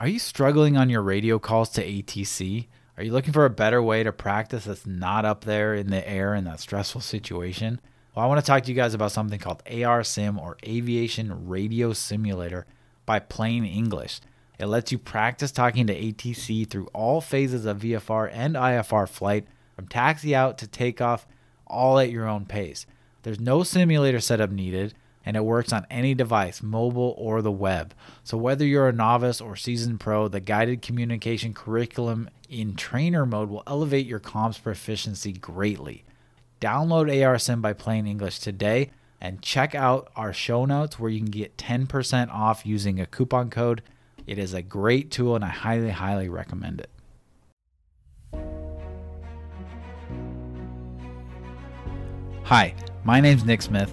Are you struggling on your radio calls to ATC? Are you looking for a better way to practice that's not up there in the air in that stressful situation? Well, I want to talk to you guys about something called ARSim or Aviation Radio Simulator by PlaneEnglish. It lets you practice talking to ATC through all phases of VFR and IFR flight, from taxi out to takeoff, all at your own pace. There's no simulator setup needed, and it works on any device, mobile or the web. So, whether you're a novice or seasoned pro, the guided communication curriculum in trainer mode will elevate your comms proficiency greatly. Download ARSim by PlaneEnglish today and check out our show notes where you can get 10% off using a coupon code. It is a great tool and I highly, highly recommend it. Hi, my name's Nick Smith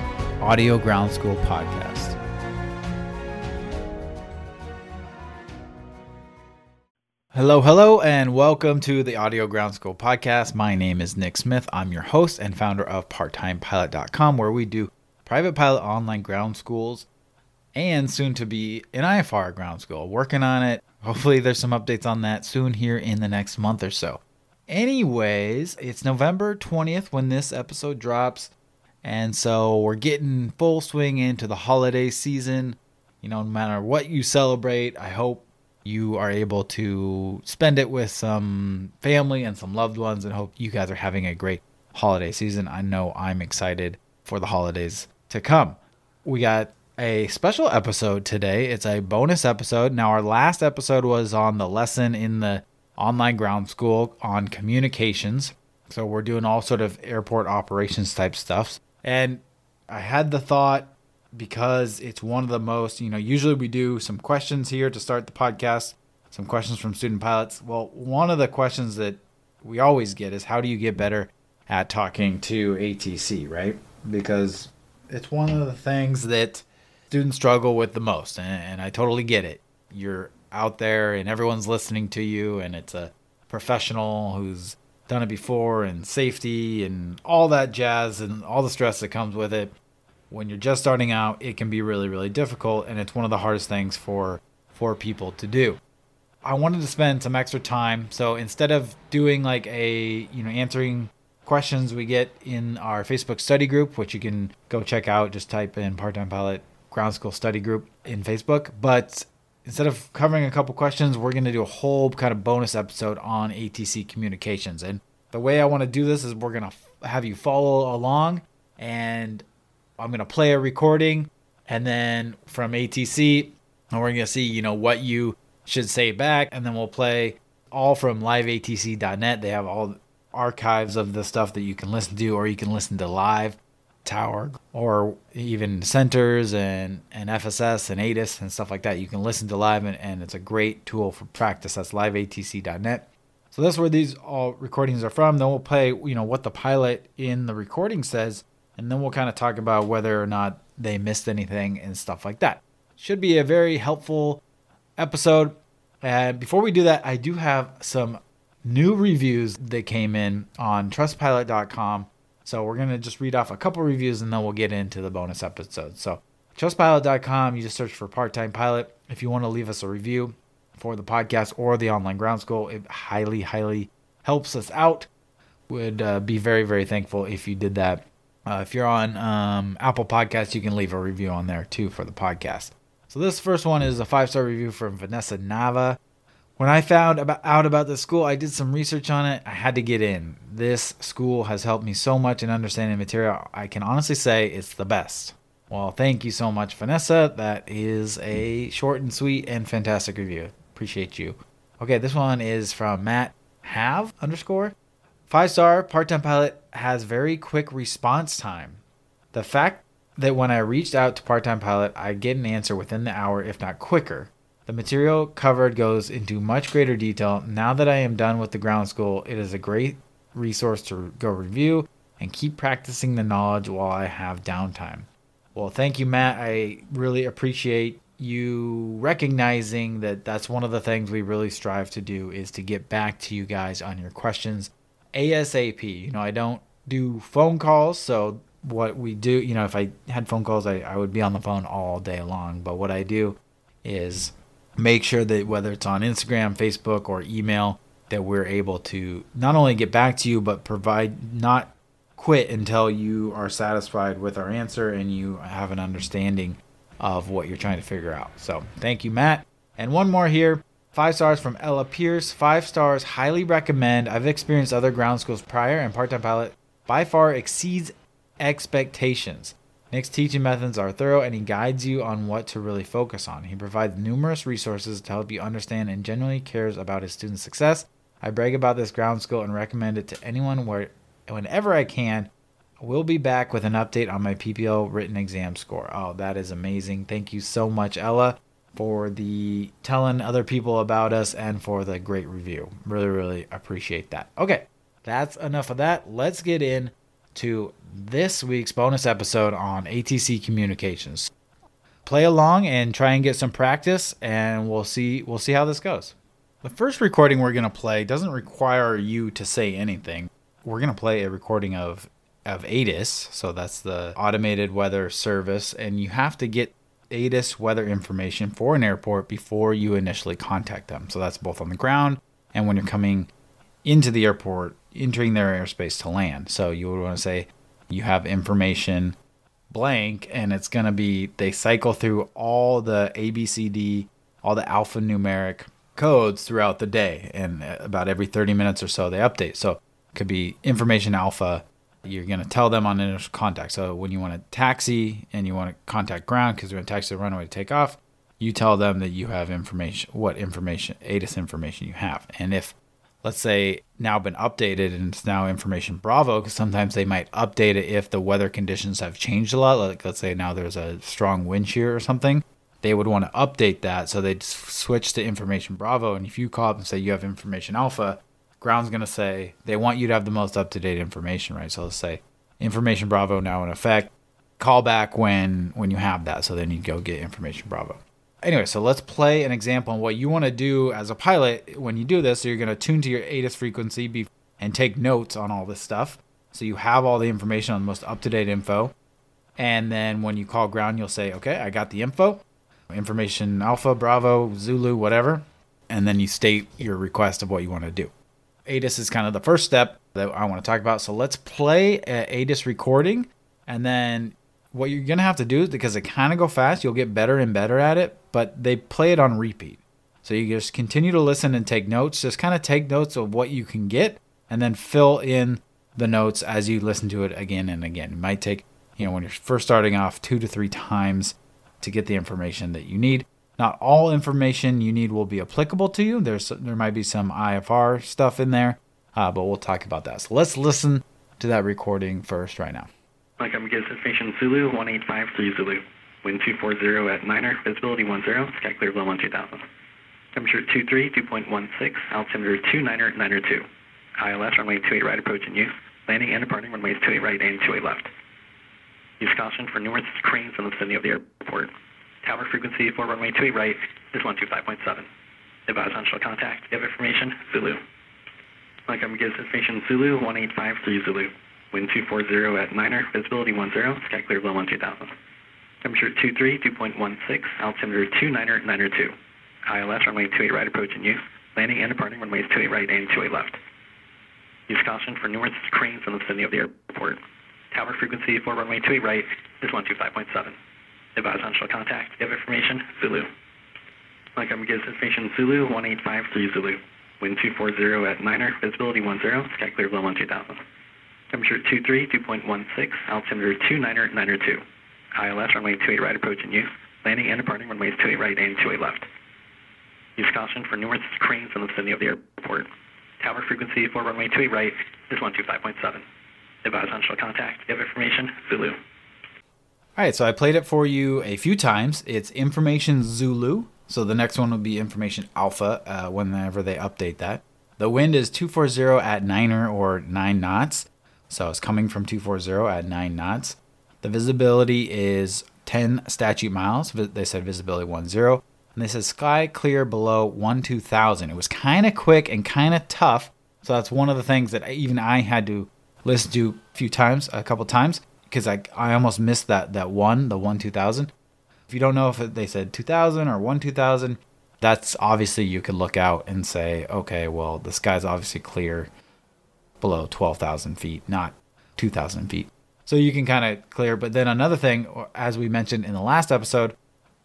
Audio Ground School podcast. Hello, hello, and welcome to the Audio Ground School podcast. My name is Nick Smith. I'm your host and founder of PartTimePilot.com, where we do private pilot online ground schools and soon to be an IFR ground school. Working on it. Hopefully, there's some updates on that soon here in the next month or so. Anyways, it's November 20th when this episode drops. And so we're getting full swing into the holiday season. You know, no matter what you celebrate, I hope you are able to spend it with some family and some loved ones and hope you guys are having a great holiday season. I know I'm excited for the holidays to come. We got a special episode today. It's a bonus episode. Now, our last episode was on the lesson in the online ground school on communications. So, we're doing all sort of airport operations type stuff. And I had the thought because it's one of the most, you know, usually we do some questions here to start the podcast, some questions from student pilots. Well, one of the questions that we always get is how do you get better at talking to ATC, right? Because it's one of the things that students struggle with the most. And, I totally get it. You're out there and everyone's listening to you, and it's a professional who's done it before and safety and all that jazz and all the stress that comes with it. When you're just starting out, it can be really, really difficult, and it's one of the hardest things for for people to do. I wanted to spend some extra time, so instead of doing like a you know answering questions we get in our Facebook study group, which you can go check out, just type in part time pilot ground school study group in Facebook. But instead of covering a couple questions, we're going to do a whole kind of bonus episode on ATC communications. And the way I want to do this is we're going to have you follow along and I'm going to play a recording and then from ATC and we're going to see, you know, what you should say back and then we'll play all from liveatc.net. They have all archives of the stuff that you can listen to or you can listen to live tower or even centers and, and FSS and ATIS and stuff like that. You can listen to live and, and it's a great tool for practice. That's liveatc.net. So that's where these all recordings are from. Then we'll play, you know, what the pilot in the recording says, and then we'll kind of talk about whether or not they missed anything and stuff like that. Should be a very helpful episode. And before we do that, I do have some new reviews that came in on trustpilot.com so we're going to just read off a couple reviews and then we'll get into the bonus episode. So trustpilot.com, you just search for part-time pilot. If you want to leave us a review for the podcast or the online ground school, it highly, highly helps us out. Would uh, be very, very thankful if you did that. Uh, if you're on um, Apple Podcasts, you can leave a review on there too for the podcast. So this first one is a five-star review from Vanessa Nava. When I found about, out about the school, I did some research on it. I had to get in. This school has helped me so much in understanding material. I can honestly say it's the best. Well, thank you so much, Vanessa. That is a short and sweet and fantastic review. Appreciate you. Okay, this one is from Matt Have underscore. Five star part time pilot has very quick response time. The fact that when I reached out to part time pilot, I get an answer within the hour, if not quicker. The material covered goes into much greater detail. Now that I am done with the ground school, it is a great resource to go review and keep practicing the knowledge while I have downtime. Well, thank you, Matt. I really appreciate you recognizing that that's one of the things we really strive to do is to get back to you guys on your questions ASAP. You know, I don't do phone calls, so what we do, you know, if I had phone calls, I, I would be on the phone all day long. But what I do is make sure that whether it's on Instagram, Facebook, or email, that we're able to not only get back to you, but provide not quit until you are satisfied with our answer and you have an understanding of what you're trying to figure out. So thank you, Matt. And one more here. Five stars from Ella Pierce. Five stars. Highly recommend. I've experienced other ground schools prior, and part time pilot by far exceeds expectations. Nick's teaching methods are thorough and he guides you on what to really focus on. He provides numerous resources to help you understand and genuinely cares about his students' success. I brag about this ground school and recommend it to anyone where whenever I can, we'll be back with an update on my PPL written exam score. Oh, that is amazing. Thank you so much, Ella, for the telling other people about us and for the great review. Really, really appreciate that. Okay, that's enough of that. Let's get in to this week's bonus episode on ATC communications. Play along and try and get some practice and we'll see we'll see how this goes. The first recording we're going to play doesn't require you to say anything we're going to play a recording of of ATIS, so that's the automated weather service, and you have to get ATIS weather information for an airport before you initially contact them. So that's both on the ground and when you're coming into the airport, entering their airspace to land. So you would want to say you have information blank, and it's going to be they cycle through all the ABCD, all the alphanumeric codes throughout the day, and uh, about every 30 minutes or so they update. So it could be information alpha. You're going to tell them on initial contact. So when you want to taxi and you want to contact ground because you're going to taxi the runway to take off, you tell them that you have information, what information, ATIS information you have. And if, let's say, now been updated and it's now information Bravo, because sometimes they might update it if the weather conditions have changed a lot. Like, let's say now there's a strong wind shear or something. They would want to update that. So they'd switch to information Bravo. And if you call up and say you have information Alpha, ground's going to say they want you to have the most up to date information, right? So let's say information Bravo now in effect. Call back when when you have that. So then you go get information Bravo. Anyway, so let's play an example on what you want to do as a pilot when you do this. So you're going to tune to your ATIS frequency and take notes on all this stuff. So you have all the information on the most up to date info. And then when you call ground, you'll say, okay, I got the info, information Alpha, Bravo, Zulu, whatever. And then you state your request of what you want to do. ATIS is kind of the first step that I want to talk about. So let's play uh, a ATIS recording. And then what you're to have to do is because they kind of go fast, you'll get better and better at it, but they play it on repeat. So you just continue to listen and take notes. Just kind of take notes of what you can get and then fill in the notes as you listen to it again and again. It might take, you know, when you're first starting off, two to three times to get the information that you need. Not all information you need will be applicable to you. There's there might be some IFR stuff in there, uh, but we'll talk about that. So let's listen to that recording first right now. Like I'm against station Zulu 1853 Zulu. Wind 240 at Niner, visibility 10, sky clear below 2000. Temperature 23, 2.16, altimeter 2992. ILS runway 28 right approach in use. Landing and departing runways 28 right and 28 left. Use caution for numerous cranes in the vicinity of the airport. Tower frequency for runway 28 right is 125.7. Advise on shell contact. If information, Zulu. Like I'm gives information Zulu 1853 Zulu. Wind 240 at Niner, visibility 10, sky clear below 2000. Temperature 23, 2.16, altimeter 2992. ILS runway 28 right approach in use. Landing and departing runways 28 right and 28 left. Use caution for numerous cranes in the vicinity of the airport. Tower frequency for runway 28 right is 125.7. Advise on contact. Have information, Zulu. I'm gives information Zulu 1853 Zulu. Wind 240 at Niner, visibility 10, sky clear below 12000. Temperature 23, 2.16, altimeter 29er, niner 2. ILS runway 28 right approach in use. Landing and departing runways 28 right and 28 left. Use caution for numerous cranes in the vicinity of the airport. Tower frequency for runway 28 right is 125.7. Advise on shell contact. Have information, Zulu. All right, so I played it for you a few times. It's information Zulu. So the next one will be information alpha uh, whenever they update that. The wind is 240 at 9 or 9 knots. So it's coming from 240 at 9 knots. The visibility is 10 statute miles. They said visibility 10. And they said sky clear below 1 2000. It was kind of quick and kind of tough. So that's one of the things that even I had to listen to a few times, a couple times, because I, I almost missed that, that one, the 1 2000. If you don't know if they said 2000 or 1 2000, that's obviously you could look out and say, okay, well, the sky's obviously clear below 12,000 feet, not 2,000 feet. So you can kind of clear. But then another thing, as we mentioned in the last episode,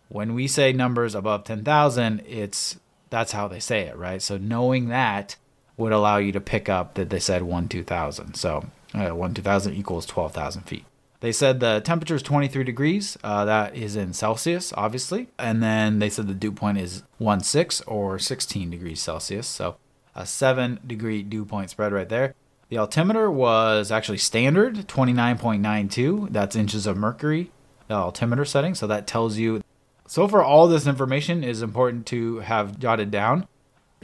when we say numbers above 10,000, it's that's how they say it, right? So knowing that would allow you to pick up that they said 1 2000. So uh, 1 2000 equals 12,000 feet. They said the temperature is 23 degrees. Uh, that is in Celsius, obviously. And then they said the dew point is 1 6 or 16 degrees Celsius. So a 7 degree dew point spread right there. The altimeter was actually standard, 29.92. That's inches of mercury, the altimeter setting. So that tells you. So for all this information is important to have jotted down,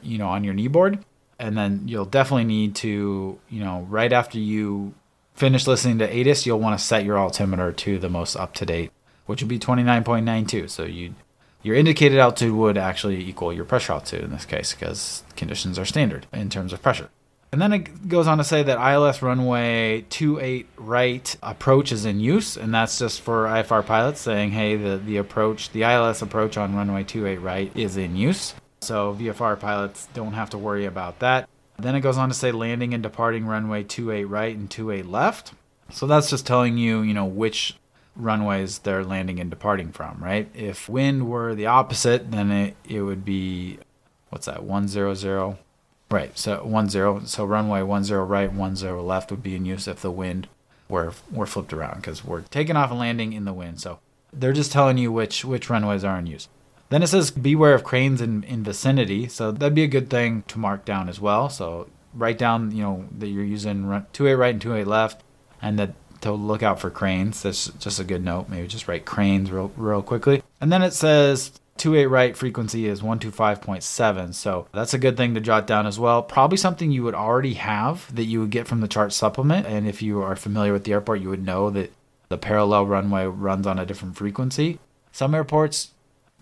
you know, on your kneeboard. And then you'll definitely need to, you know, right after you finish listening to ATIS, you'll want to set your altimeter to the most up to date, which would be 29.92. So you your indicated altitude would actually equal your pressure altitude in this case because conditions are standard in terms of pressure. And then it goes on to say that ILS runway 28 right approach is in use, and that's just for IFR pilots saying, hey, the, the approach, the ILS approach on runway 28 right is in use. So VFR pilots don't have to worry about that. Then it goes on to say landing and departing runway 28 right and 28 left. So that's just telling you, you know, which runways they're landing and departing from, right? If wind were the opposite, then it, it would be, what's that, 100? Right, so 10. So runway 10 right, 10 left would be in use if the wind were, were flipped around because we're taking off and landing in the wind. So they're just telling you which, which runways are in use. Then it says beware of cranes in, in vicinity. So that'd be a good thing to mark down as well. So write down, you know, that you're using two eight right and two eight left and that to look out for cranes. That's just a good note. Maybe just write cranes real, real quickly. And then it says 2 right frequency is 125.7. So that's a good thing to jot down as well. Probably something you would already have that you would get from the chart supplement. And if you are familiar with the airport, you would know that the parallel runway runs on a different frequency. Some airports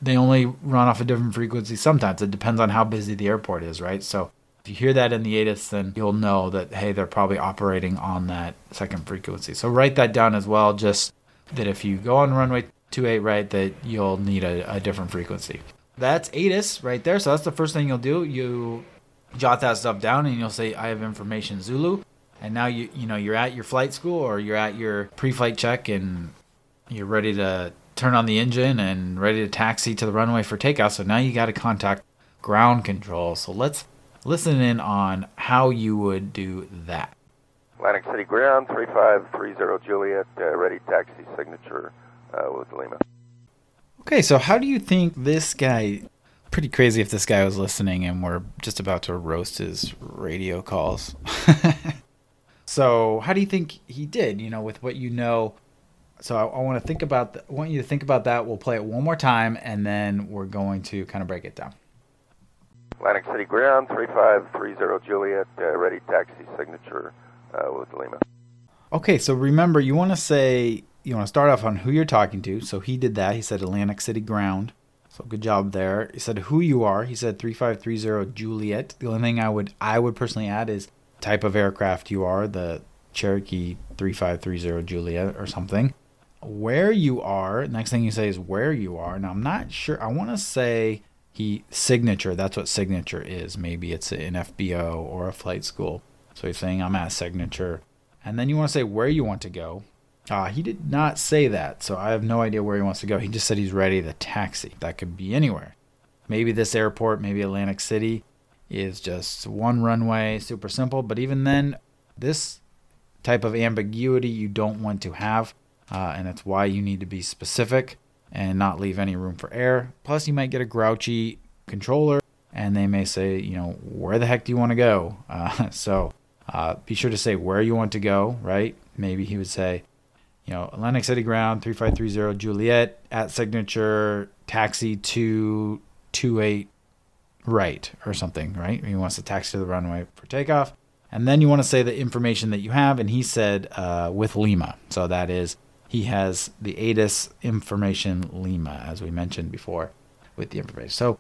they only run off a different frequency sometimes. It depends on how busy the airport is, right? So if you hear that in the ATIS, then you'll know that, hey, they're probably operating on that second frequency. So write that down as well, just that if you go on runway 28 right, that you'll need a, a different frequency. That's ATIS right there. So that's the first thing you'll do. You jot that stuff down and you'll say, I have information Zulu. And now you you know you're at your flight school or you're at your pre-flight check and you're ready to turn on the engine and ready to taxi to the runway for takeoff. So now you got to contact ground control. So let's listen in on how you would do that. Atlantic City Ground, 3530 Juliet, uh, ready taxi signature uh, with Lima. Okay, so how do you think this guy, pretty crazy if this guy was listening and we're just about to roast his radio calls. so how do you think he did, you know, with what you know so I, I want to think about. The, I want you to think about that. We'll play it one more time, and then we're going to kind of break it down. Atlantic City Ground, 3530 Juliet, uh, ready taxi signature uh, with Lima. Okay, so remember, you want to say, you want to start off on who you're talking to. So he did that. He said Atlantic City Ground. So good job there. He said who you are. He said 3530 Juliet. The only thing I would I would personally add is type of aircraft you are, the Cherokee 3530 Juliet or something where you are. Next thing you say is where you are. Now I'm not sure. I want to say he signature. That's what signature is. Maybe it's an FBO or a flight school. So he's saying I'm at signature, and then you want to say where you want to go. Uh, he did not say that, so I have no idea where he wants to go. He just said he's ready to taxi. That could be anywhere. Maybe this airport, maybe Atlantic City, is just one runway, super simple. But even then, this type of ambiguity you don't want to have, uh, and that's why you need to be specific and not leave any room for error. Plus, you might get a grouchy controller, and they may say, you know, where the heck do you want to go? Uh, so uh, be sure to say where you want to go, right? Maybe he would say, you know, Atlantic City Ground 3530 Juliet at signature taxi to 28 right or something, right? He wants to taxi to the runway for takeoff. And then you want to say the information that you have. And he said uh, with Lima. So that is, he has the ATIS information Lima, as we mentioned before with the information. So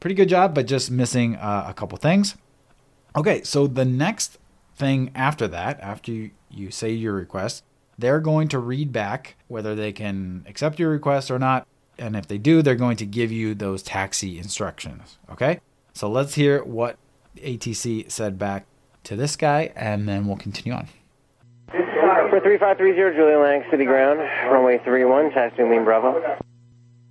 pretty good job, but just missing uh, a couple things. Okay, so the next thing after that, after you, you say your request, they're going to read back whether they can accept your request or not. And if they do, they're going to give you those taxi instructions. Okay? So let's hear what ATC said back to this guy, and then we'll continue on. For 3530 Juliet Atlantic City Ground, runway 31, taxi Lima Bravo.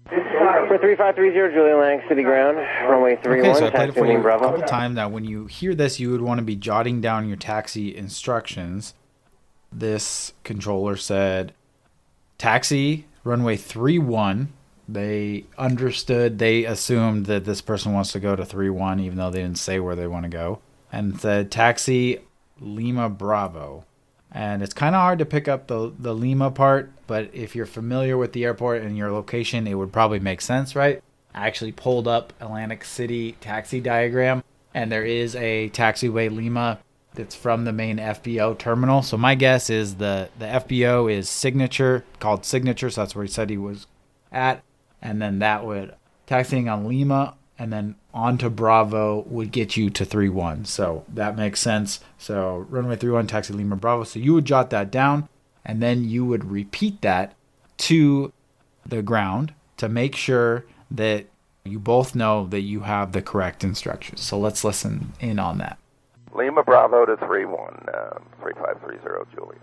For 3530 Juliet Atlantic City Ground, runway 31, Okay, so I played it taxi for you Lima a Bravo. couple times. Now, when you hear this, you would want to be jotting down your taxi instructions. This controller said taxi runway 31. They understood, they assumed that this person wants to go to 31, even though they didn't say where they want to go, and said taxi Lima Bravo. And it's kind of hard to pick up the, the Lima part, but if you're familiar with the airport and your location, it would probably make sense, right? I actually pulled up Atlantic City taxi diagram, and there is a taxiway Lima that's from the main FBO terminal. So my guess is the the FBO is Signature, called Signature. So that's where he said he was at, and then that would taxiing on Lima and then on to Bravo would get you to 3-1. So that makes sense. So runway 3-1, taxi Lima Bravo. So you would jot that down and then you would repeat that to the ground to make sure that you both know that you have the correct instructions. So let's listen in on that. Lima Bravo to 31, uh, 3530 Julia.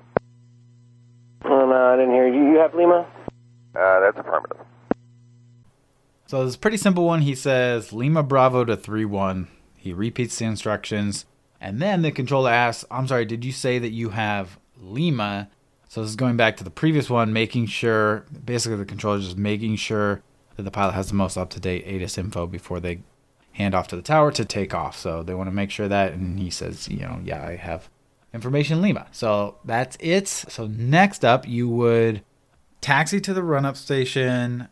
Uh, I didn't hear you. You have Lima? Uh, that's affirmative. So it's a pretty simple one. He says Lima Bravo to 3 1. He repeats the instructions. And then the controller asks, I'm sorry, did you say that you have Lima? So this is going back to the previous one, making sure, basically, the controller is just making sure that the pilot has the most up to date ATIS info before they hand off to the tower to take off. So they want to make sure that. And he says, you know, yeah, I have information Lima. So that's it. So next up, you would taxi to the run up station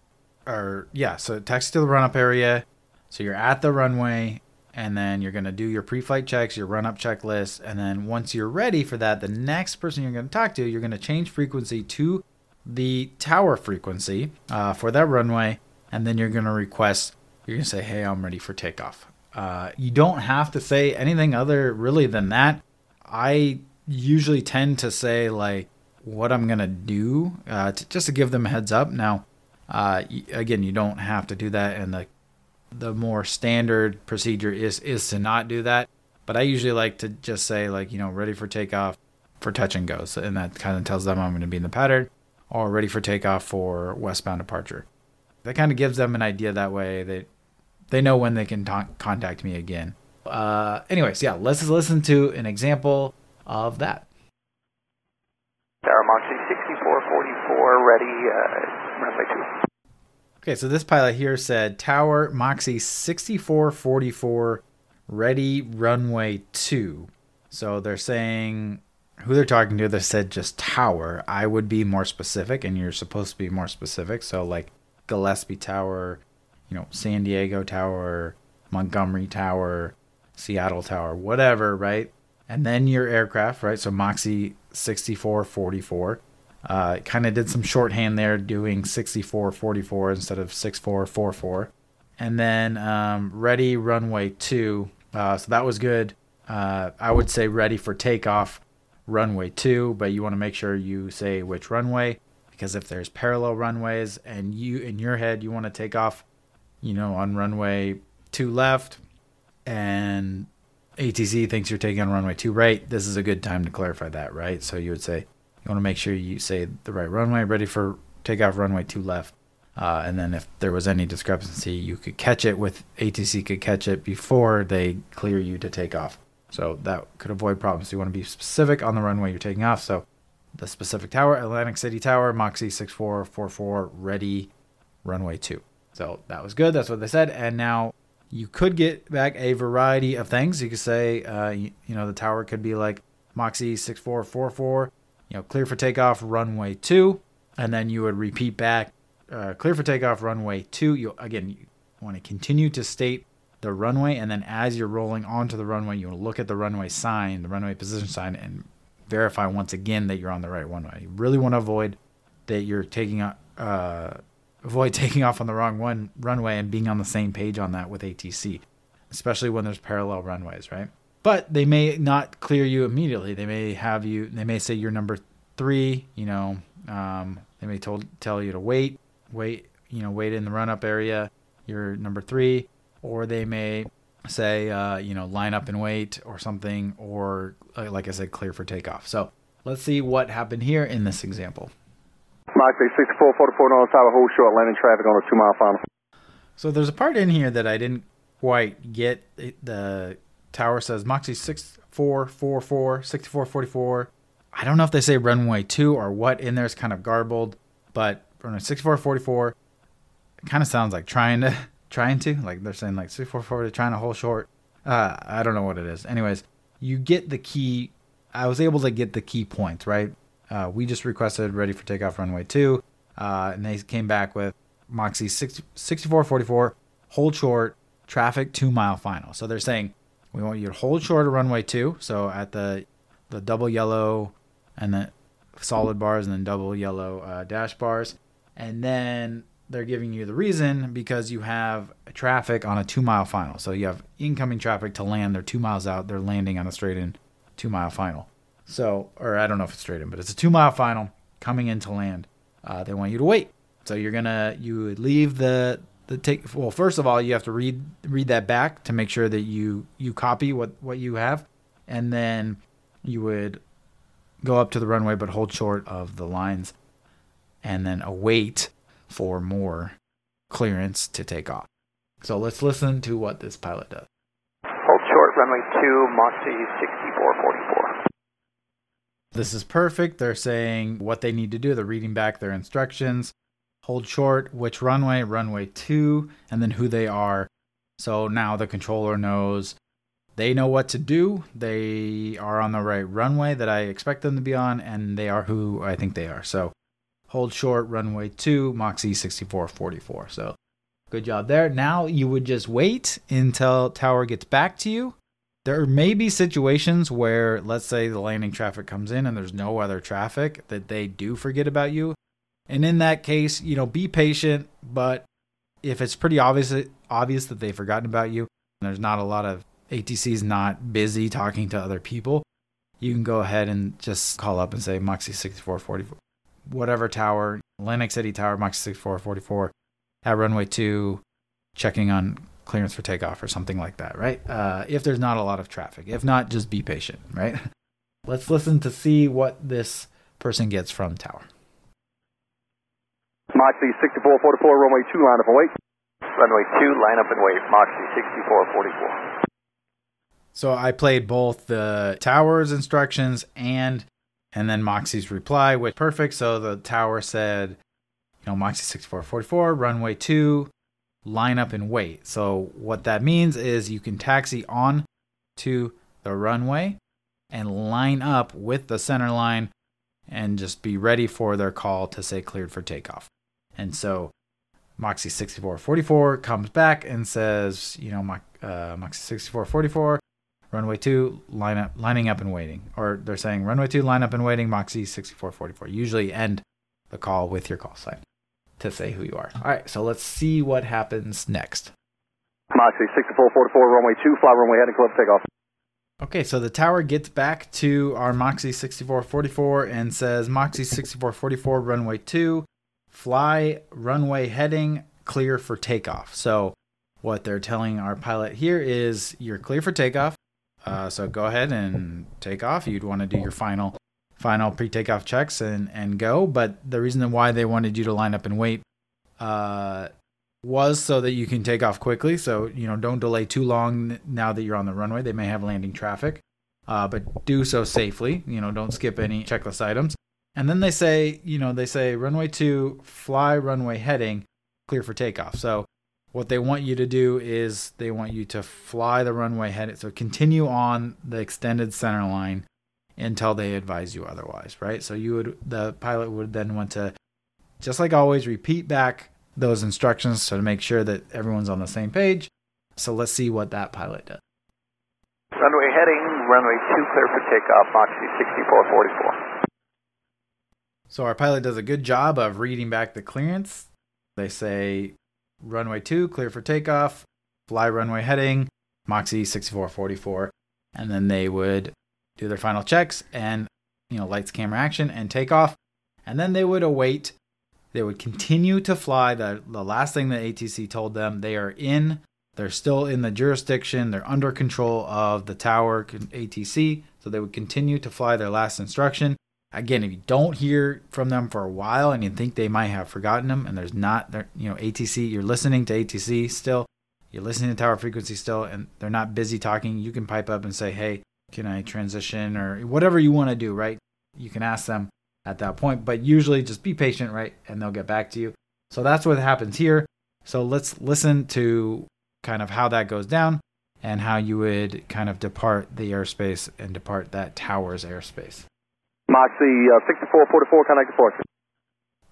or yeah, so taxi to the run up area. So you're at the runway and then you're going to do your pre-flight checks, your run up checklist, and then once you're ready for that, the next person you're going to talk to, you're going to change frequency to the tower frequency uh, for that runway, and then you're going to request. You're going to say, "Hey, I'm ready for takeoff." Uh, you don't have to say anything other really than that. I usually tend to say like what I'm gonna do, uh, to, just to give them a heads up. Now, uh, y- again, you don't have to do that, and the the more standard procedure is is to not do that. But I usually like to just say like you know ready for takeoff for touch and go, so, and that kind of tells them I'm going to be in the pattern, or ready for takeoff for westbound departure. That kind of gives them an idea that way that they know when they can ta- contact me again. Uh, anyways, yeah, let's listen to an example of that. Tower Moxie 6444, ready, uh, runway 2. Okay, so this pilot here said Tower Moxie 6444 ready runway 2. So they're saying who they're talking to, they said just Tower. I would be more specific, and you're supposed to be more specific. So, like Gillespie Tower, you know, San Diego Tower, Montgomery Tower, Seattle Tower, whatever, right? And then your aircraft, right? So Moxie 6444. Uh, kind of did some shorthand there, doing 6444 instead of 6444. And then um, ready runway two. Uh, so that was good. Uh, I would say ready for takeoff runway two, but you want to make sure you say which runway because if there's parallel runways and you in your head you want to take off, you know, on runway two left, and ATC thinks you're taking on runway two right, this is a good time to clarify that, right? So you would say you want to make sure you say the right runway, ready for takeoff runway two left. Uh, and then if there was any discrepancy, you could catch it with ATC could catch it before they clear you to take off. So that could avoid problems. You want to be specific on the runway you're taking off. So the specific tower, Atlantic City Tower, Moxie 6444, ready, runway 2. So that was good. That's what they said. And now you could get back a variety of things. You could say, uh, you, you know, the tower could be like Moxie 6444, you know, clear for takeoff, runway 2. And then you would repeat back, uh, clear for takeoff, runway 2. You Again, you want to continue to state the runway. And then as you're rolling onto the runway, you look at the runway sign, the runway position sign, and verify once again that you're on the right runway. You really want to avoid that you're taking uh, avoid taking off on the wrong one runway and being on the same page on that with ATC, especially when there's parallel runways, right? But they may not clear you immediately. They may have you. They may say you're number three. You know, um, they may told, tell you to wait, wait. You know, wait in the run up area. You're number three, or they may say, uh, you know, line up and wait or something, or uh, like I said, clear for takeoff. So let's see what happened here in this example. Moxie 6444 North Tower, hold short, landing traffic on a two mile final. So there's a part in here that I didn't quite get. The tower says Moxie 6444, 6444. I don't know if they say runway 2 or what in there is kind of garbled, but runway 6444 kind of sounds like trying to trying to like they're saying like 6440 trying to hold short. Uh, I don't know what it is. Anyways, you get the key. I was able to get the key points right. Uh, we just requested ready for takeoff runway two, uh, and they came back with Moxie 60, 6444 hold short traffic two mile final. So they're saying we want you to hold short of runway two. So at the the double yellow and the solid bars and then double yellow uh, dash bars, and then they're giving you the reason because you have traffic on a two mile final. So you have incoming traffic to land. They're two miles out. They're landing on a straight in two mile final. So, or I don't know if it's straight in, but it's a two mile final coming into land. Uh, they want you to wait. So you're gonna you would leave the the take. Well, first of all, you have to read read that back to make sure that you you copy what what you have, and then you would go up to the runway but hold short of the lines, and then await for more clearance to take off. So let's listen to what this pilot does. Hold short, runway 2, Moxie 6444. This is perfect. They're saying what they need to do. They're reading back their instructions. Hold short, which runway, runway 2, and then who they are. So now the controller knows they know what to do. They are on the right runway that I expect them to be on, and they are who I think they are. So hold short, runway 2, Moxie 6444. So good job there. Now you would just wait until tower gets back to you. There may be situations where, let's say, the landing traffic comes in and there's no other traffic, that they do forget about you. And in that case, you know, be patient. But if it's pretty obvious obvious that they've forgotten about you, and there's not a lot of ATCs not busy talking to other people, you can go ahead and just call up and say Moxie 6444, whatever tower, Atlantic City Tower, Moxie 6444, at runway two, checking on clearance for takeoff or something like that, right? Uh, if there's not a lot of traffic. If not, just be patient, right? Let's listen to see what this person gets from tower. Moxie 6444, runway 2, line up and wait. Runway 2, line up and wait, Moxie 6444. So I played both the tower's instructions and and then Moxie's reply, which perfect. So the tower said, you know, Moxie 6444, runway 2, line up and wait. So what that means is you can taxi on to the runway and line up with the center line and just be ready for their call to say cleared for takeoff. And so Moxie 6444 comes back and says, you know, uh, Moxie 6444, runway 2, line up, lining up and waiting. Or they're saying runway 2, line up and waiting, Moxie 6444. Usually end the call with your call sign to say who you are. All right, so let's see what happens next. Moxie 6444, runway 2, fly runway heading club takeoff. Okay, so the tower gets back to our Moxie 6444 and says Moxie 6444, runway 2, fly runway heading, clear for takeoff. So what they're telling our pilot here is you're clear for takeoff. Uh, so go ahead and take off. You'd want to do your final final pre-takeoff checks and and go. But the reason why they wanted you to line up and wait uh, was so that you can take off quickly. So, you know, don't delay too long now that you're on the runway. They may have landing traffic, uh, but do so safely. You know, don't skip any checklist items. And then they say, you know, they say runway two, fly runway heading, clear for takeoff. So, what they want you to do is they want you to fly the runway headed. So, continue on the extended center line until they advise you otherwise, right? So, you would, the pilot would then want to, just like always, repeat back those instructions so to make sure that everyone's on the same page. So, let's see what that pilot does. Runway heading, runway 2 clear for takeoff, C 6444. So our pilot does a good job of reading back the clearance. They say runway 2 clear for takeoff, fly runway heading, C 6444, and then they would do their final checks and you know lights camera action and take off. And then they would await they would continue to fly. The the last thing that ATC told them they are in they're still in the jurisdiction they're under control of the tower ATC so they would continue to fly their last instruction. Again, if you don't hear from them for a while and you think they might have forgotten them, and there's not, you know, ATC, you're listening to ATC still, you're listening to tower frequency still, and they're not busy talking, you can pipe up and say, hey, can I transition or whatever you want to do, right? You can ask them at that point, but usually just be patient, right? And they'll get back to you. So that's what happens here. So let's listen to kind of how that goes down and how you would kind of depart the airspace and depart that tower's airspace. Moxie uh, 6444, contact departure.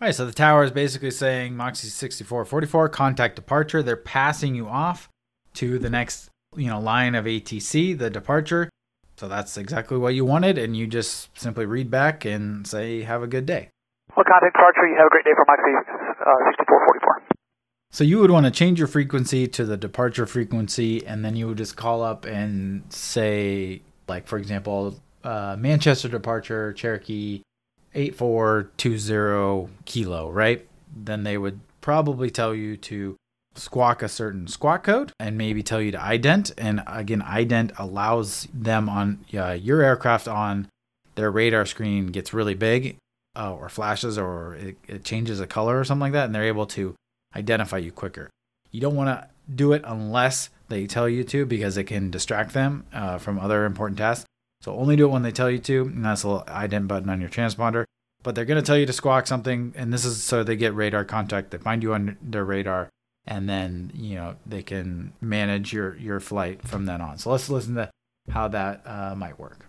All right, so the tower is basically saying Moxie 6444, contact departure. They're passing you off to the next, you know, line of ATC, the departure. So that's exactly what you wanted, and you just simply read back and say, "Have a good day." Well, contact departure. You have a great day for C uh, 6444. So you would want to change your frequency to the departure frequency, and then you would just call up and say, like for example, uh, Manchester departure, Cherokee 8420 kilo, right? Then they would probably tell you to squawk a certain squawk code and maybe tell you to ident. And again, ident allows them on uh, your aircraft on their radar screen gets really big uh, or flashes or it, it changes a color or something like that. And they're able to identify you quicker. You don't want to do it unless they tell you to because it can distract them uh, from other important tasks. So only do it when they tell you to, and that's a little ident button on your transponder. But they're going to tell you to squawk something, and this is so they get radar contact. They find you on their radar, and then you know they can manage your your flight from then on. So let's listen to how that uh, might work.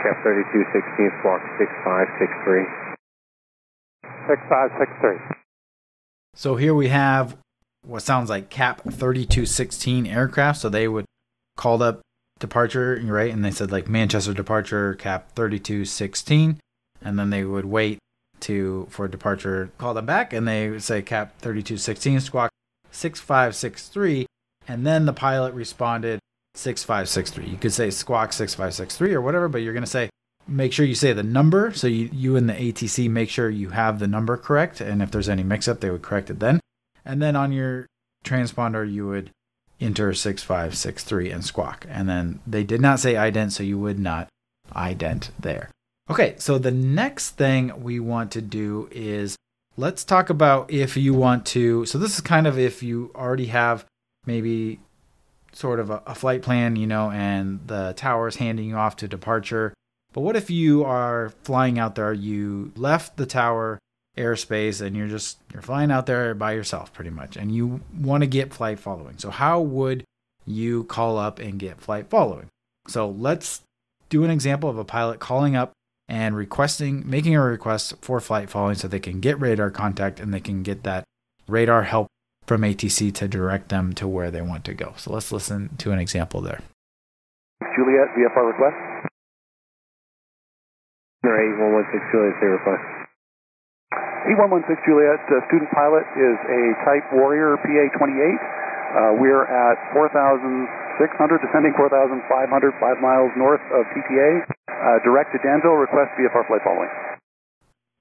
Cap 3216, squawk 6563. 6563. So here we have what sounds like Cap 3216 aircraft. So they would called up departure, right? And they said like Manchester departure cap 3216 and then they would wait to for departure call them back and they would say cap 3216 squawk 6563 and then the pilot responded 6563. You could say squawk 6563 or whatever, but you're going to say make sure you say the number so you you and the ATC make sure you have the number correct and if there's any mix up they would correct it then. And then on your transponder you would enter 6563 and squawk. And then they did not say ident, so you would not ident there. Okay, so the next thing we want to do is let's talk about if you want to. So, this is kind of if you already have maybe sort of a, a flight plan, you know, and the tower is handing you off to departure. But what if you are flying out there, you left the tower airspace and you're just you're flying out there by yourself pretty much and you want to get flight following. So how would you call up and get flight following? So let's do an example of a pilot calling up and requesting making a request for flight following so they can get radar contact and they can get that radar help from ATC to direct them to where they want to go. So let's listen to an example there. Juliet, VFR request. Or 8116 Juliet, say request. 8116 Juliet, uh, student pilot is a Type Warrior PA-28. Uh, we're at 4,600, descending 4,500, 5 miles north of PTA. Uh, direct to Danville, request VFR flight following.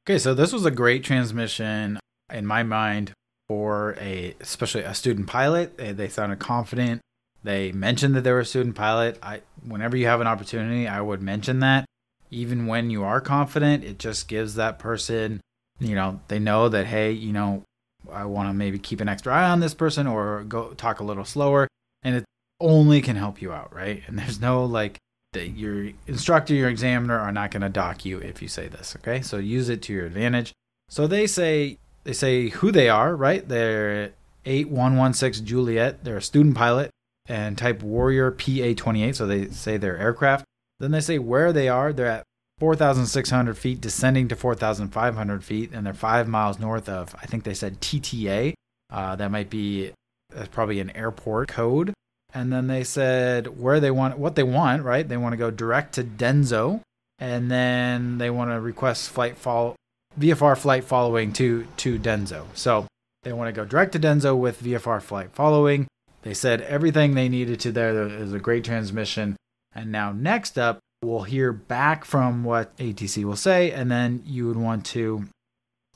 Okay, so this was a great transmission in my mind for a, especially a student pilot. They, they sounded confident. They mentioned that they were a student pilot. I, whenever you have an opportunity, I would mention that. Even when you are confident, it just gives that person you know, they know that, hey, you know, I want to maybe keep an extra eye on this person or go talk a little slower. And it only can help you out, right? And there's no like, the, your instructor, your examiner are not going to dock you if you say this, okay? So use it to your advantage. So they say they say who they are, right? They're 8116 Juliet. They're a student pilot and type Warrior PA28. So they say they're aircraft. Then they say where they are. They're at 4,600 feet, descending to 4,500 feet, and they're five miles north of, I think they said TTA. Uh, that might be that's probably an airport code. And then they said where they want, what they want, right? They want to go direct to Denso, and then they want to request flight fall, VFR flight following to to Denso. So they want to go direct to Denso with VFR flight following. They said everything they needed to there. is a great transmission. And now next up, we'll hear back from what ATC will say, and then you would want to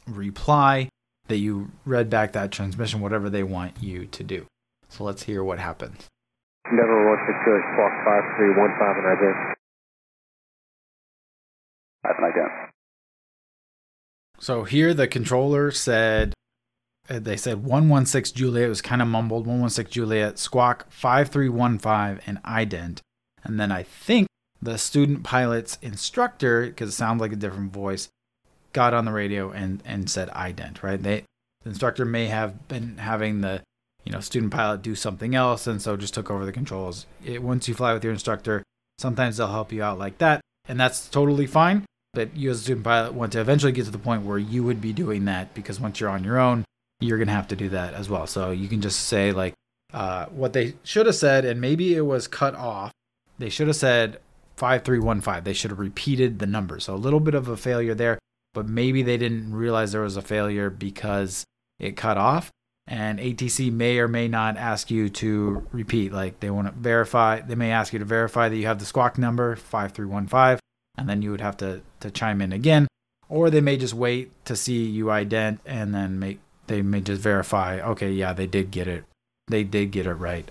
reply that you read back that transmission, whatever they want you to do. So let's hear what happens. Denver 162, squawk 5315 and ident. Have an ident. So here the controller said, uh, they said 116 Juliet, it was kind of mumbled, 116 Juliet, squawk 5315 and ident. And then I think the student pilot's instructor, because it sounds like a different voice, got on the radio and, and said ident, right? They, the instructor may have been having the you know student pilot do something else and so just took over the controls. It, once you fly with your instructor, sometimes they'll help you out like that, and that's totally fine. But you as a student pilot want to eventually get to the point where you would be doing that because once you're on your own, you're gonna have to do that as well. So you can just say like uh, what they should have said, and maybe it was cut off. They should have said 5315. They should have repeated the number. So a little bit of a failure there, but maybe they didn't realize there was a failure because it cut off. And ATC may or may not ask you to repeat. Like they want to verify, they may ask you to verify that you have the squawk number 5315, and then you would have to, to chime in again. Or they may just wait to see you ident and then make they may just verify, okay, yeah, they did get it. They did get it right.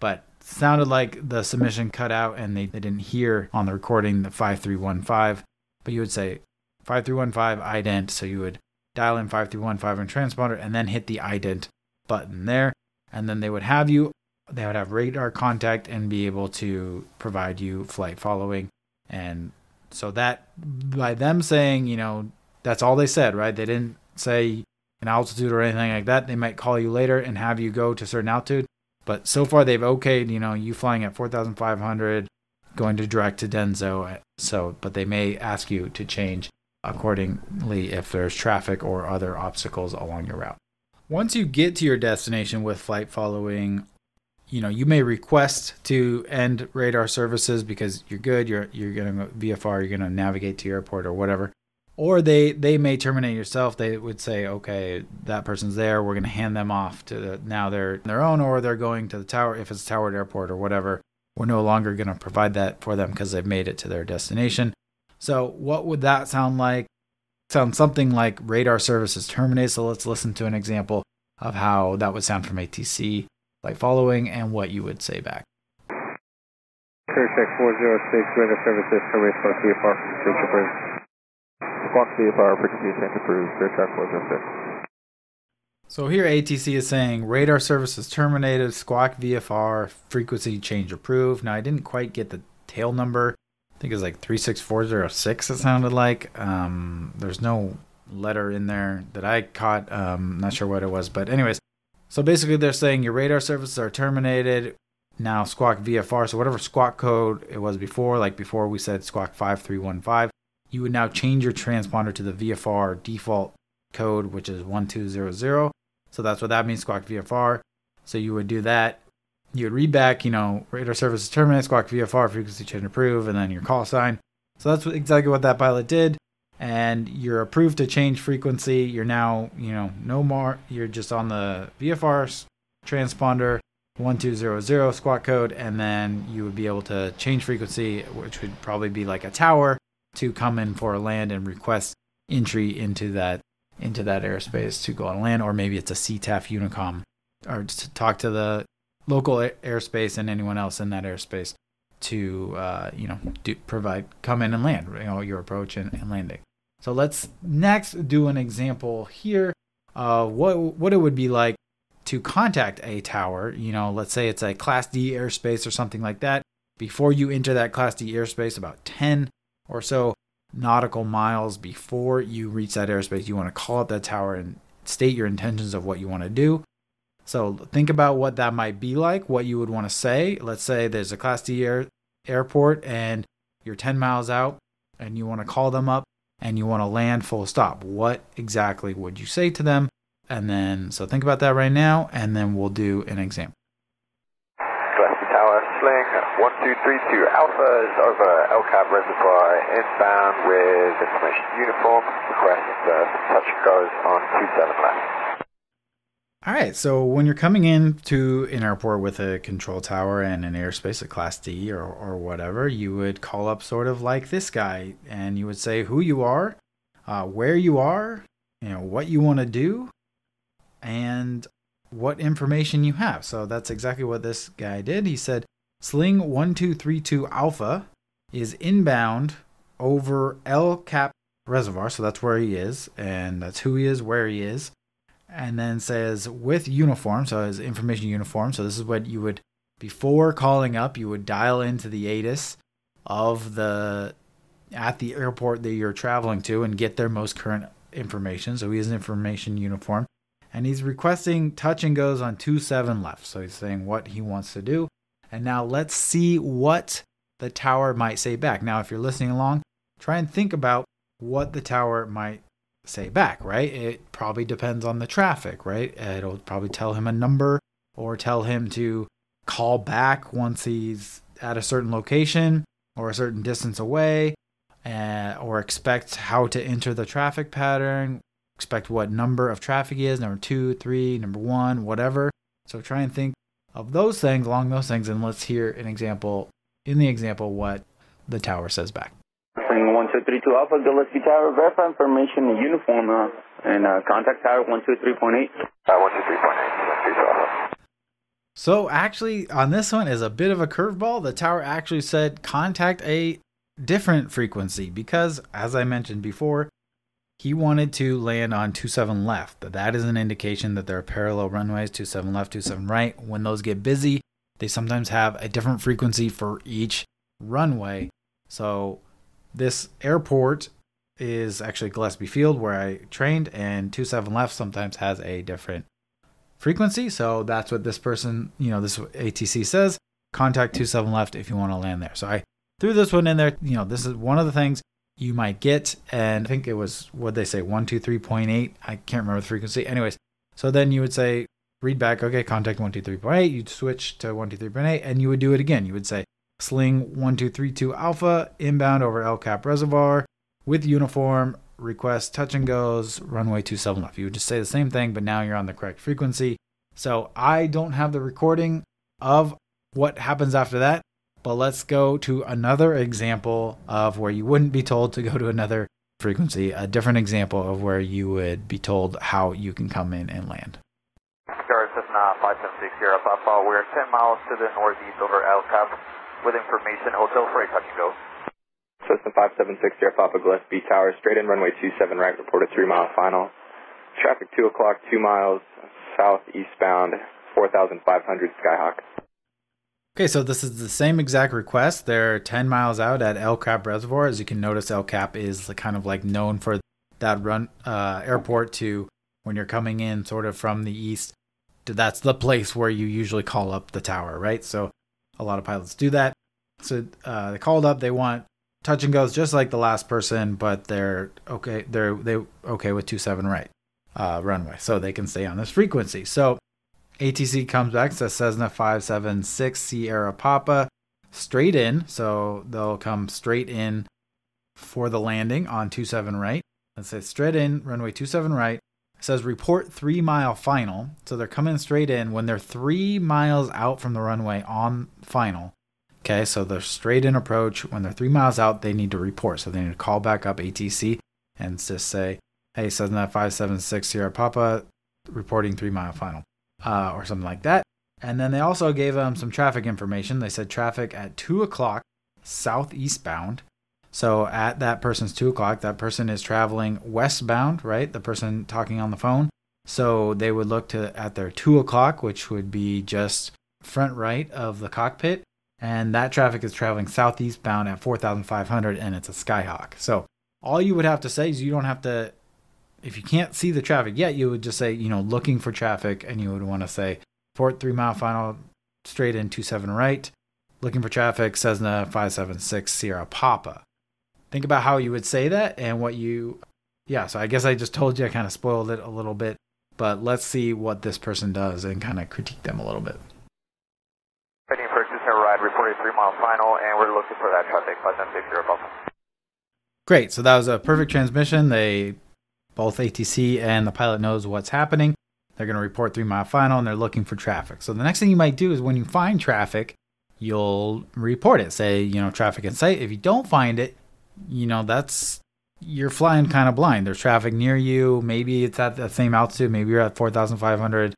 But sounded like the submission cut out and they, they didn't hear on the recording the 5315. But you would say 5315 ident. So you would dial in 5315 and transponder and then hit the ident button there. And then they would have you, they would have radar contact and be able to provide you flight following. And so that by them saying, you know, that's all they said, right? They didn't say an altitude or anything like that. They might call you later and have you go to certain altitude. But so far they've okayed, you know, you flying at 4,500, going to direct to Denso. So, but they may ask you to change accordingly if there's traffic or other obstacles along your route. Once you get to your destination with flight following, you know, you may request to end radar services because you're good, you're you're going to go VFR, you're going to navigate to your airport or whatever. Or they they may terminate yourself. They would say, "Okay, that person's there. We're going to hand them off to the, now they're their own or they're going to the tower if it's towered Airport or whatever. We're no longer going to provide that for them because they've made it to their destination." So, what would that sound like? Sounds something like radar services terminate. So, let's listen to an example of how that would sound from ATC, like following, and what you would say back. Clear check 406, radar services terminate plus VFR from Trooper Squawk VFR frequency change approved, clear track 406. So here ATC is saying radar services terminated, squawk VFR frequency change approved. Now I didn't quite get the tail number I think it's like 36406 it sounded like. Um, there's no letter in there that I caught. Um, not sure what it was, but anyways. So basically they're saying your radar services are terminated. Now squawk VFR. So whatever squawk code it was before, like before we said squawk 5315, you would now change your transponder to the VFR default code, which is 1200. So that's what that means, squawk VFR. So you would do that you would read back, you know, radar services terminate, squawk VFR, frequency change approve, and then your call sign. So that's exactly what that pilot did. And you're approved to change frequency. You're now, you know, no more. You're just on the VFR transponder 1200 squawk code, and then you would be able to change frequency, which would probably be like a tower, to come in for a land and request entry into that into that airspace to go on land, or maybe it's a CTAF Unicom, or to talk to the local airspace and anyone else in that airspace to uh, you know do, provide come in and land you know your approach and, and landing So let's next do an example here of what what it would be like to contact a tower. You know, let's say it's a Class D airspace or something like that. Before you enter that Class D airspace, about 10 or so nautical miles before you reach that airspace, you want to call up that tower and state your intentions of what you want to do. So think about what that might be like, what you would want to say. Let's say there's a Class D air, airport and you're 10 miles out and you want to call them up and you want to land full stop. What exactly would you say to them? And then, so think about that right now, and then we'll do an example. Tower, sling 1232 Alpha is over El Cap Reservoir, inbound with information uniform. Request uh, touch goes on 27 left. All right, so when you're coming in to an airport with a control tower and an airspace, a Class D or, or whatever, you would call up sort of like this guy, and you would say who you are, uh, where you are, you know, what you want to do, and what information you have. So that's exactly what this guy did. He said, Sling 1232 Alpha is inbound over El Cap Reservoir. So that's where he is, and that's who he is, where he is. And then says with uniform, so his information uniform. So this is what you would, before calling up, you would dial into the ATIS of the at the airport that you're traveling to and get their most current information. So he has an information uniform and he's requesting touch and goes on 2 7 left. So he's saying what he wants to do. And now let's see what the tower might say back. Now, if you're listening along, try and think about what the tower might say back, right? It probably depends on the traffic, right? It'll probably tell him a number or tell him to call back once he's at a certain location or a certain distance away, or expect how to enter the traffic pattern, expect what number of traffic is, number two, three, number one, whatever. So try and think of those things along those things, and let's hear an example in the example what the tower says back. Sling 1232 Alpha, Gillespie Tower, verify information in uniform uh, and uh, contact tower 123.8. Uh, 123.8, So actually, on this one is a bit of a curveball. The tower actually said contact a different frequency because, as I mentioned before, he wanted to land on 27 left. That is an indication that there are parallel runways, 27 left, 27 right. When those get busy, they sometimes have a different frequency for each runway. So this airport is actually Gillespie Field where I trained, and 27 left sometimes has a different frequency. So that's what this person, you know, this ATC says. Contact 27 left if you want to land there. So I threw this one in there. You know, this is one of the things you might get. And I think it was what they say, 123.8. I can't remember the frequency. Anyways, so then you would say, read back, okay, contact 123.8. You'd switch to 123.8 and you would do it again. You would say, sling 1232 Alpha inbound over El Cap Reservoir with uniform, request touch and goes, runway 27 left. You would just say the same thing, but now you're on the correct frequency. So I don't have the recording of what happens after that. But let's go to another example of where you wouldn't be told to go to another frequency, a different example of where you would be told how you can come in and land. Star Cessna 576 Sierra Papa, we're 10 miles to the northeast over El Cap with information Hotel Freight touch and go. Cessna 576 Sierra Papa Gillespie Tower, straight in runway 27 right, reported 3 mile final. Traffic 2 o'clock, 2 miles southeastbound, 4,500 Skyhawk. Okay, so this is the same exact request. They're 10 miles out at El Cap Reservoir. As you can notice, El Cap is kind of like known for that run uh, airport to when you're coming in sort of from the east. That's the place where you usually call up the tower, right? So a lot of pilots do that. So uh, they called up. They want touch and goes just like the last person, but they're okay. They're they okay with two seven right uh, runway, so they can stay on this frequency. So ATC comes back, says Cessna 576 Sierra Papa, straight in. So they'll come straight in for the landing on two seven right. Let's say straight in, runway two seven right. It says report three mile final. So they're coming straight in when they're three miles out from the runway on final. Okay, so they're straight in approach. When they're three miles out, they need to report. So they need to call back up ATC and just say, hey, Cessna 576 Sierra Papa, reporting three mile final uh, or something like that. And then they also gave them some traffic information. They said traffic at 2 o'clock southeastbound, So at that person's two o'clock, that person is traveling westbound, right? The person talking on the phone. So they would look to at their two o'clock, which would be just front right of the cockpit, and that traffic is traveling southeast bound at 4,500, and it's a Skyhawk. So all you would have to say is you don't have to. If you can't see the traffic yet, you would just say, you know, looking for traffic, and you would want to say, Fort three mile final, straight in two seven right, looking for traffic, Cessna 576 Sierra Papa. Think about how you would say that and what you. Yeah, so I guess I just told you I kind of spoiled it a little bit, but let's see what this person does and kind of critique them a little bit. Heading for Cessna ride, reported three mile final, and we're looking for that traffic, 560 Papa. Great. So that was a perfect transmission. They both ATC and the pilot knows what's happening. They're going to report three mile final and they're looking for traffic. So the next thing you might do is when you find traffic, you'll report it. Say, you know, traffic in sight. If you don't find it, you know, that's you're flying kind of blind. There's traffic near you. Maybe it's at the same altitude. Maybe you're at 4,500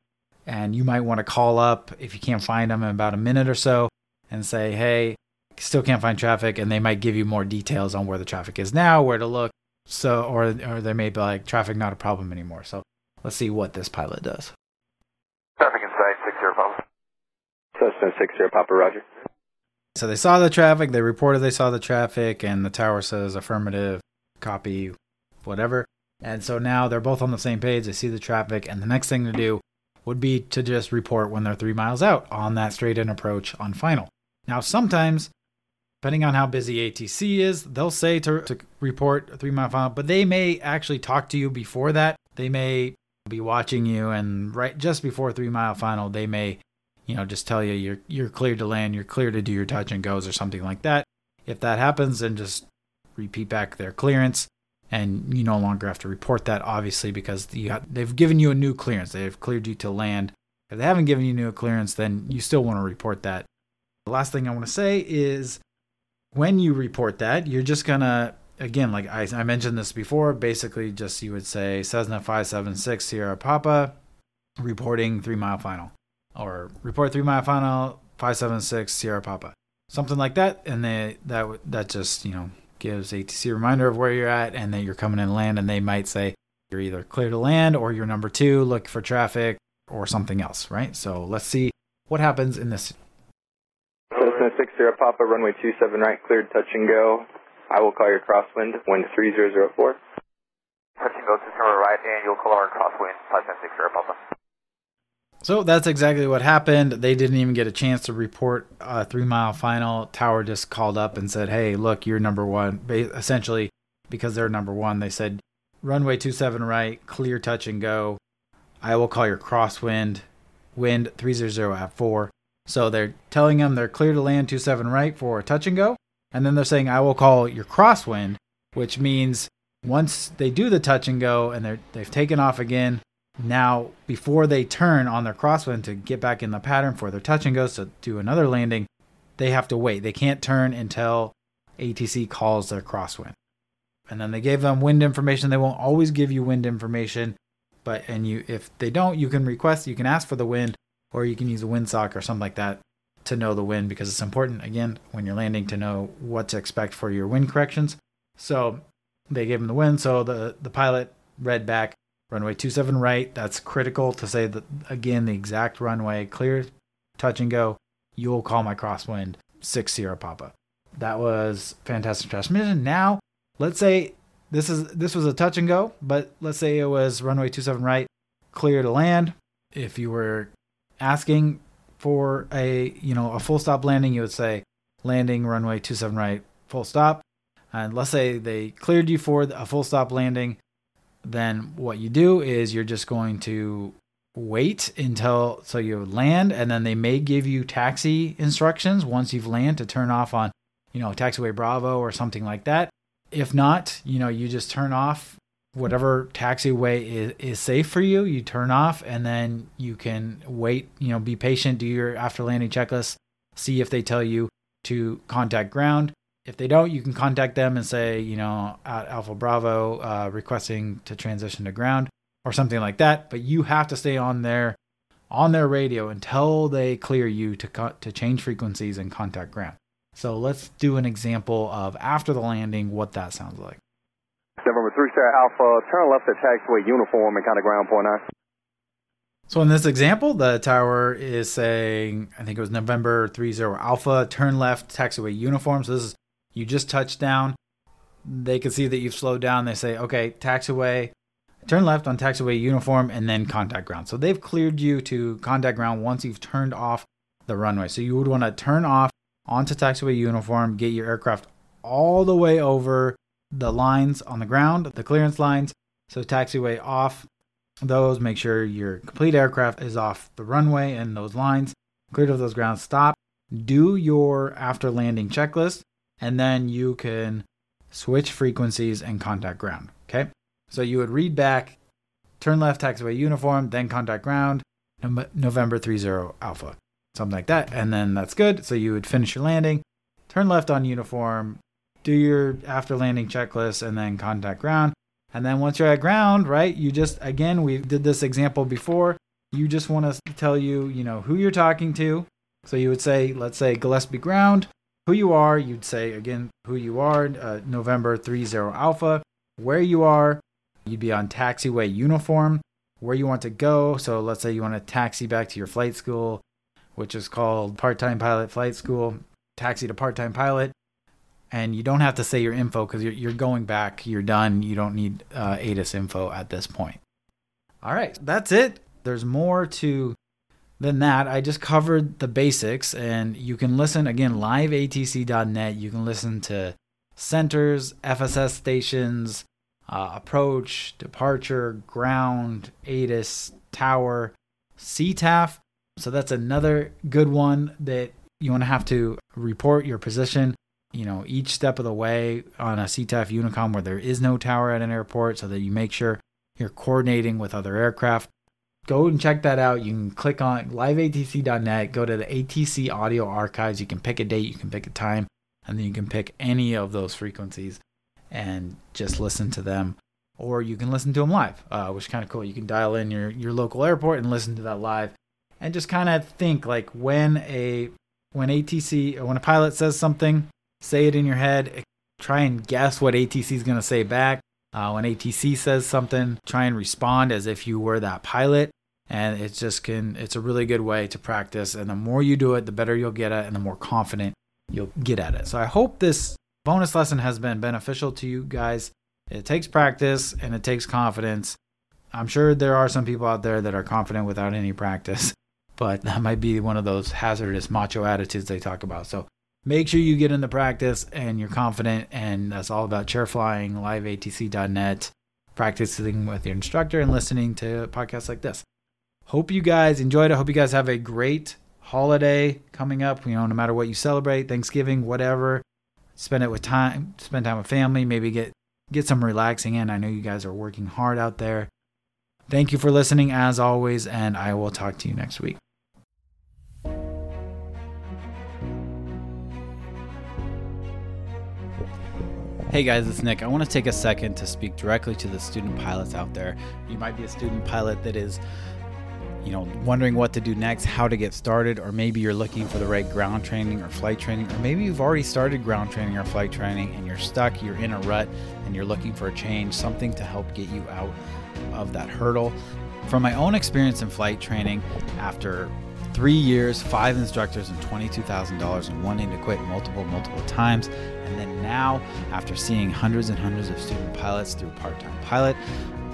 and you might want to call up if you can't find them in about a minute or so and say, hey, still can't find traffic. And they might give you more details on where the traffic is now, where to look. So, or, or they may be like, traffic not a problem anymore. So let's see what this pilot does. Traffic inside sight, 60 Papa. Cessna 60 Papa, Roger. So they saw the traffic, they reported they saw the traffic, and the tower says affirmative, copy, whatever. And so now they're both on the same page. They see the traffic, and the next thing to do would be to just report when they're three miles out on that straight in approach on final. Now, sometimes, depending on how busy ATC is, they'll say to, to report three mile final, but they may actually talk to you before that. They may be watching you, and right just before three mile final, they may, you know, just tell you you're you're cleared to land, you're clear to do your touch and goes or something like that. If that happens, then just repeat back their clearance, and you no longer have to report that, obviously, because they've given you a new clearance. They've cleared you to land. If they haven't given you a new clearance, then you still want to report that. The last thing I want to say is when you report that, you're just gonna again, like I, I mentioned this before, basically just you would say Cessna 576 Sierra Papa reporting three mile final or report three mile final 576 Sierra Papa, something like that. And they, that, that just, you know, gives ATC a reminder of where you're at and that you're coming in land. And they might say you're either clear to land or you're number two, look for traffic or something else, right? So let's see what happens in this. Cessna 60 Papa, runway 27 right, cleared touch and go. I will call your crosswind, wind 3004. Touch and go to right, and you'll call our crosswind, 576 Sierra Papa. So that's exactly what happened. They didn't even get a chance to report a three mile final. Tower just called up and said, Hey, look, you're number one. Essentially, because they're number one, they said, Runway 27 right, clear touch and go. I will call your crosswind, wind 300 at 4. So they're telling them they're clear to land 27 right for a touch and go. And then they're saying, I will call your crosswind, which means once they do the touch and go and they're, they've taken off again, now before they turn on their crosswind to get back in the pattern for their touch and goes to do another landing, they have to wait. They can't turn until ATC calls their crosswind. And then they gave them wind information. They won't always give you wind information, but and you if they don't, you can request, you can ask for the wind, or you can use a windsock or something like that to know the wind because it's important again when you're landing to know what to expect for your wind corrections. So they gave him the wind, so the the pilot read back runway 27 right. That's critical to say that again the exact runway clear, touch and go. You'll call my crosswind six Papa. That was fantastic transmission. Now let's say this is this was a touch and go, but let's say it was runway 27 right, clear to land. If you were asking for a you know a full stop landing, you would say landing runway 27 right, full stop. And let's say they cleared you for a full stop landing, then what you do is you're just going to wait until so you land, and then they may give you taxi instructions once you've landed to turn off on you know taxiway Bravo or something like that. If not, you know you just turn off whatever taxiway is, is safe for you you turn off and then you can wait you know be patient do your after landing checklist see if they tell you to contact ground if they don't you can contact them and say you know at alpha bravo uh, requesting to transition to ground or something like that but you have to stay on their on their radio until they clear you to co- to change frequencies and contact ground So let's do an example of after the landing, what that sounds like. November 3 Sierra Alpha, turn left at taxiway uniform and kind of ground point nine. So in this example, the tower is saying, I think it was November 30 Alpha, turn left, taxiway uniform. So this is, you just touched down. They can see that you've slowed down. They say, okay, taxiway, turn left on taxiway uniform, and then contact ground. So they've cleared you to contact ground once you've turned off the runway. So you would want to turn off onto taxiway uniform, get your aircraft all the way over the lines on the ground, the clearance lines. So taxiway off those, make sure your complete aircraft is off the runway and those lines, cleared of those grounds, stop, do your after landing checklist, and then you can switch frequencies and contact ground. Okay. So you would read back, turn left taxiway uniform, then contact ground, November 30 Alpha, something like that. And then that's good. So you would finish your landing, turn left on uniform, do your after landing checklist, and then contact ground. And then once you're at ground, right, you just, again, we did this example before. You just want to tell you, you know, who you're talking to. So you would say, let's say Gillespie ground, who you are. You'd say, again, who you are, uh, November 30 Alpha, where you are. You'd be on taxiway uniform, where you want to go. So let's say you want to taxi back to your flight school, which is called part time pilot flight school, taxi to part time pilot and you don't have to say your info because you're, you're going back. You're done. You don't need uh, ATIS info at this point. All right, that's it. There's more to than that. I just covered the basics, and you can listen again liveatc.net. You can listen to centers, FSS stations, uh, approach, departure, ground, ATIS, tower, CTAF. So that's another good one that you want to have to report your position you know, each step of the way on a CTAF Unicom where there is no tower at an airport so that you make sure you're coordinating with other aircraft. Go and check that out. You can click on liveatc.net, go to the ATC audio archives. You can pick a date, you can pick a time, and then you can pick any of those frequencies and just listen to them. Or you can listen to them live, uh, which is kind of cool. You can dial in your, your local airport and listen to that live and just kind of think like when a when ATC when a pilot says something say it in your head. Try and guess what ATC is going to say back. Uh, when ATC says something, try and respond as if you were that pilot. And it just can, it's a really good way to practice. And the more you do it, the better you'll get at it and the more confident you'll get at it. So I hope this bonus lesson has been beneficial to you guys. It takes practice and it takes confidence. I'm sure there are some people out there that are confident without any practice, but that might be one of those hazardous macho attitudes they talk about. So make sure you get into practice and you're confident. And that's all about chair flying, liveatc.net, practicing with your instructor and listening to podcasts like this. Hope you guys enjoyed it. Hope you guys have a great holiday coming up. You know, no matter what you celebrate, Thanksgiving, whatever, spend it with time, spend time with family, maybe get get some relaxing in. I know you guys are working hard out there. Thank you for listening as always, and I will talk to you next week. Hey guys, it's Nick. I want to take a second to speak directly to the student pilots out there. You might be a student pilot that is, you know, wondering what to do next, how to get started, or maybe you're looking for the right ground training or flight training, or maybe you've already started ground training or flight training and you're stuck, you're in a rut, and you're looking for a change, something to help get you out of that hurdle. From my own experience in flight training, after three years, five instructors, and $22,000 and wanting to quit multiple, multiple times. And then now, after seeing hundreds and hundreds of student pilots through Part Time Pilot,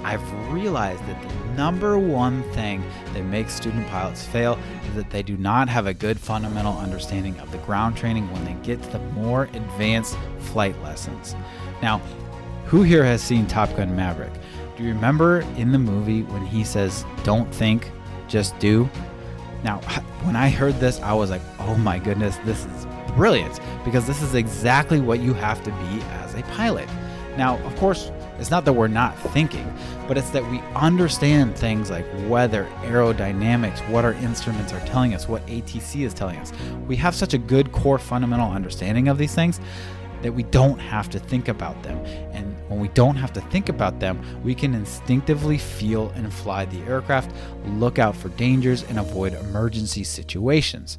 I've realized that the number one thing that makes student pilots fail is that they do not have a good fundamental understanding of the ground training when they get to the more advanced flight lessons. Now, who here has seen Top Gun Maverick? Do you remember in the movie when he says, Don't think, just do? Now, when I heard this, I was like, oh my goodness, this is brilliant because this is exactly what you have to be as a pilot. Now, of course, it's not that we're not thinking, but it's that we understand things like weather, aerodynamics, what our instruments are telling us, what ATC is telling us. We have such a good core fundamental understanding of these things that we don't have to think about them. And when we don't have to think about them, we can instinctively feel and fly the aircraft, look out for dangers, and avoid emergency situations.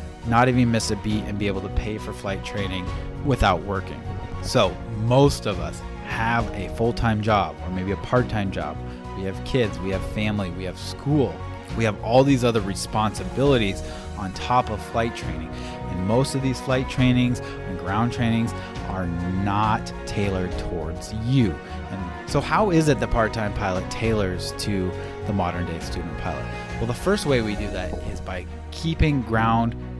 not even miss a beat and be able to pay for flight training without working. So, most of us have a full time job or maybe a part time job. We have kids, we have family, we have school, we have all these other responsibilities on top of flight training. And most of these flight trainings and ground trainings are not tailored towards you. And so, how is it the part time pilot tailors to the modern day student pilot? Well, the first way we do that is by keeping ground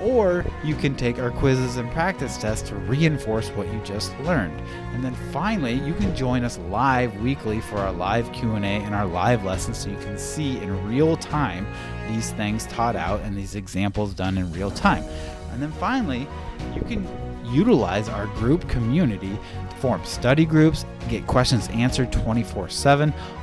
or you can take our quizzes and practice tests to reinforce what you just learned. And then finally, you can join us live weekly for our live Q&A and our live lessons so you can see in real time these things taught out and these examples done in real time. And then finally, you can utilize our group community form study groups, get questions answered 24 7.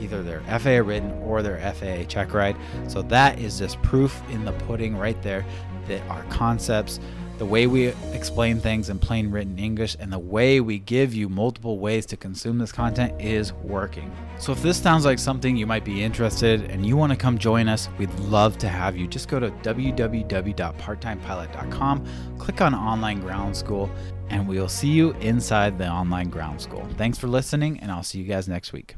either their FAA written or their FAA check ride. So that is just proof in the pudding right there that our concepts, the way we explain things in plain written English, and the way we give you multiple ways to consume this content is working. So if this sounds like something you might be interested and you want to come join us, we'd love to have you. Just go to www.parttimepilot.com, click on online ground school, and we'll see you inside the online ground school. Thanks for listening, and I'll see you guys next week.